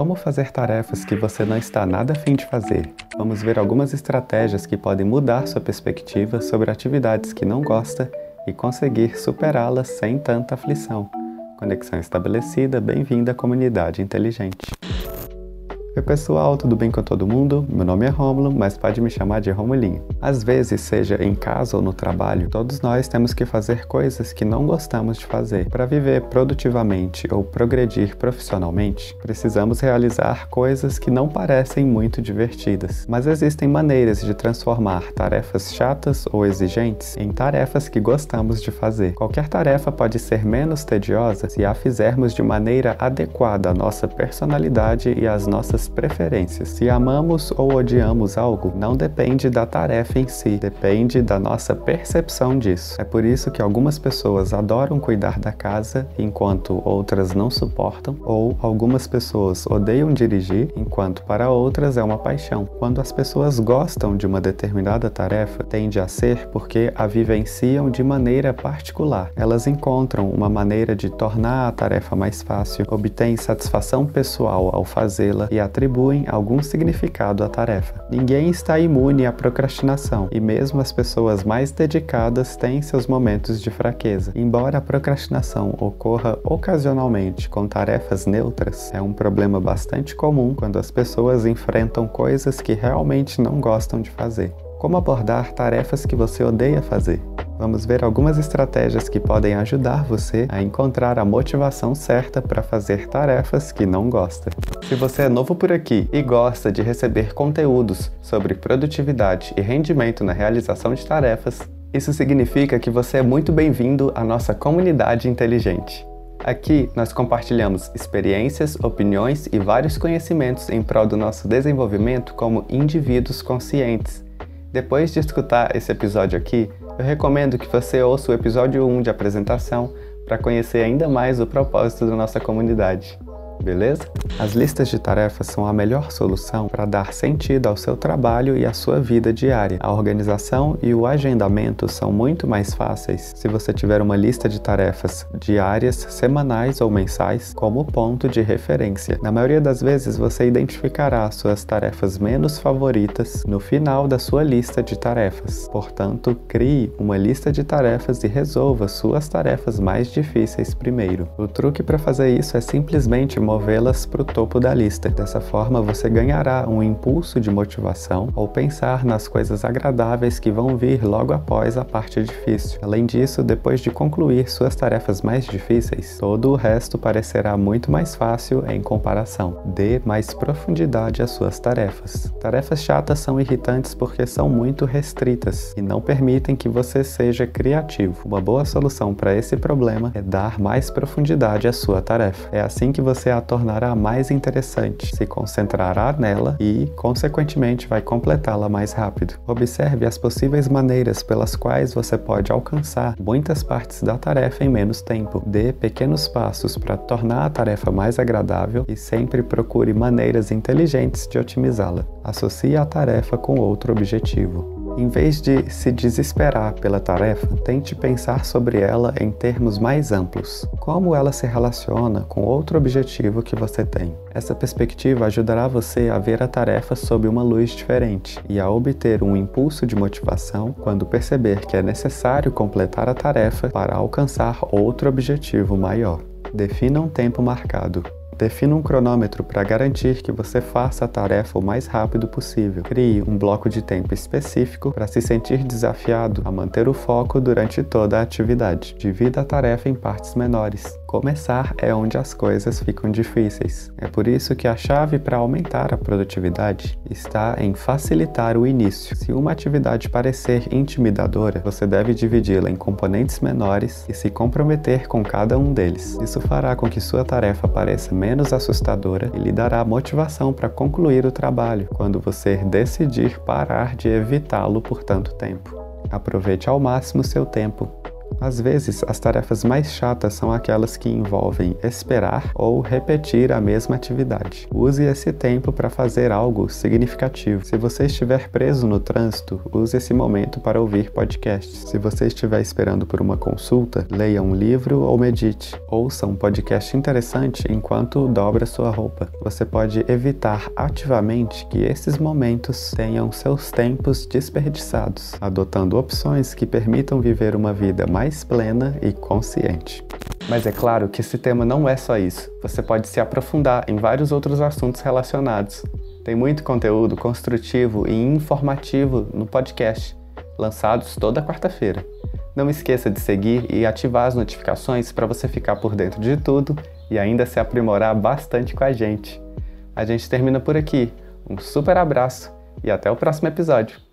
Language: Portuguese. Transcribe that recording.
Como fazer tarefas que você não está nada afim de fazer? Vamos ver algumas estratégias que podem mudar sua perspectiva sobre atividades que não gosta e conseguir superá-las sem tanta aflição. Conexão estabelecida, bem-vindo à comunidade inteligente. Oi pessoal, tudo bem com todo mundo? Meu nome é Rômulo, mas pode me chamar de Romulinho. Às vezes, seja em casa ou no trabalho, todos nós temos que fazer coisas que não gostamos de fazer. Para viver produtivamente ou progredir profissionalmente, precisamos realizar coisas que não parecem muito divertidas. Mas existem maneiras de transformar tarefas chatas ou exigentes em tarefas que gostamos de fazer. Qualquer tarefa pode ser menos tediosa se a fizermos de maneira adequada à nossa personalidade e às nossas preferências. Se amamos ou odiamos algo, não depende da tarefa em si, depende da nossa percepção disso. É por isso que algumas pessoas adoram cuidar da casa enquanto outras não suportam, ou algumas pessoas odeiam dirigir enquanto para outras é uma paixão. Quando as pessoas gostam de uma determinada tarefa, tende a ser porque a vivenciam de maneira particular. Elas encontram uma maneira de tornar a tarefa mais fácil, obtêm satisfação pessoal ao fazê-la e a atribuem algum significado à tarefa. Ninguém está imune à procrastinação, e mesmo as pessoas mais dedicadas têm seus momentos de fraqueza. Embora a procrastinação ocorra ocasionalmente com tarefas neutras, é um problema bastante comum quando as pessoas enfrentam coisas que realmente não gostam de fazer. Como abordar tarefas que você odeia fazer? Vamos ver algumas estratégias que podem ajudar você a encontrar a motivação certa para fazer tarefas que não gosta. Se você é novo por aqui e gosta de receber conteúdos sobre produtividade e rendimento na realização de tarefas, isso significa que você é muito bem-vindo à nossa comunidade inteligente. Aqui nós compartilhamos experiências, opiniões e vários conhecimentos em prol do nosso desenvolvimento como indivíduos conscientes depois de escutar esse episódio aqui, eu recomendo que você ouça o episódio 1 de apresentação para conhecer ainda mais o propósito da nossa comunidade beleza? As listas de tarefas são a melhor solução para dar sentido ao seu trabalho e à sua vida diária. A organização e o agendamento são muito mais fáceis se você tiver uma lista de tarefas diárias, semanais ou mensais como ponto de referência. Na maioria das vezes, você identificará suas tarefas menos favoritas no final da sua lista de tarefas. Portanto, crie uma lista de tarefas e resolva suas tarefas mais difíceis primeiro. O truque para fazer isso é simplesmente movê-las para o topo da lista. Dessa forma, você ganhará um impulso de motivação ao pensar nas coisas agradáveis que vão vir logo após a parte difícil. Além disso, depois de concluir suas tarefas mais difíceis, todo o resto parecerá muito mais fácil em comparação. Dê mais profundidade às suas tarefas. Tarefas chatas são irritantes porque são muito restritas e não permitem que você seja criativo. Uma boa solução para esse problema é dar mais profundidade à sua tarefa. É assim que você tornará mais interessante, se concentrará nela e, consequentemente, vai completá-la mais rápido. Observe as possíveis maneiras pelas quais você pode alcançar muitas partes da tarefa em menos tempo. Dê pequenos passos para tornar a tarefa mais agradável e sempre procure maneiras inteligentes de otimizá-la. Associe a tarefa com outro objetivo. Em vez de se desesperar pela tarefa, tente pensar sobre ela em termos mais amplos. Como ela se relaciona com outro objetivo que você tem. Essa perspectiva ajudará você a ver a tarefa sob uma luz diferente e a obter um impulso de motivação quando perceber que é necessário completar a tarefa para alcançar outro objetivo maior. Defina um tempo marcado. Defina um cronômetro para garantir que você faça a tarefa o mais rápido possível. Crie um bloco de tempo específico para se sentir desafiado a manter o foco durante toda a atividade. Divida a tarefa em partes menores. Começar é onde as coisas ficam difíceis. É por isso que a chave para aumentar a produtividade está em facilitar o início. Se uma atividade parecer intimidadora, você deve dividi-la em componentes menores e se comprometer com cada um deles. Isso fará com que sua tarefa pareça menos assustadora e lhe dará motivação para concluir o trabalho quando você decidir parar de evitá-lo por tanto tempo. Aproveite ao máximo seu tempo Às vezes, as tarefas mais chatas são aquelas que envolvem esperar ou repetir a mesma atividade. Use esse tempo para fazer algo significativo. Se você estiver preso no trânsito, use esse momento para ouvir podcasts. Se você estiver esperando por uma consulta, leia um livro ou medite. Ouça um podcast interessante enquanto dobra sua roupa. Você pode evitar ativamente que esses momentos tenham seus tempos desperdiçados, adotando opções que permitam viver uma vida mais plena e consciente. Mas é claro que esse tema não é só isso. Você pode se aprofundar em vários outros assuntos relacionados. Tem muito conteúdo construtivo e informativo no podcast, lançados toda quarta-feira. Não esqueça de seguir e ativar as notificações para você ficar por dentro de tudo e ainda se aprimorar bastante com a gente. A gente termina por aqui. Um super abraço e até o próximo episódio.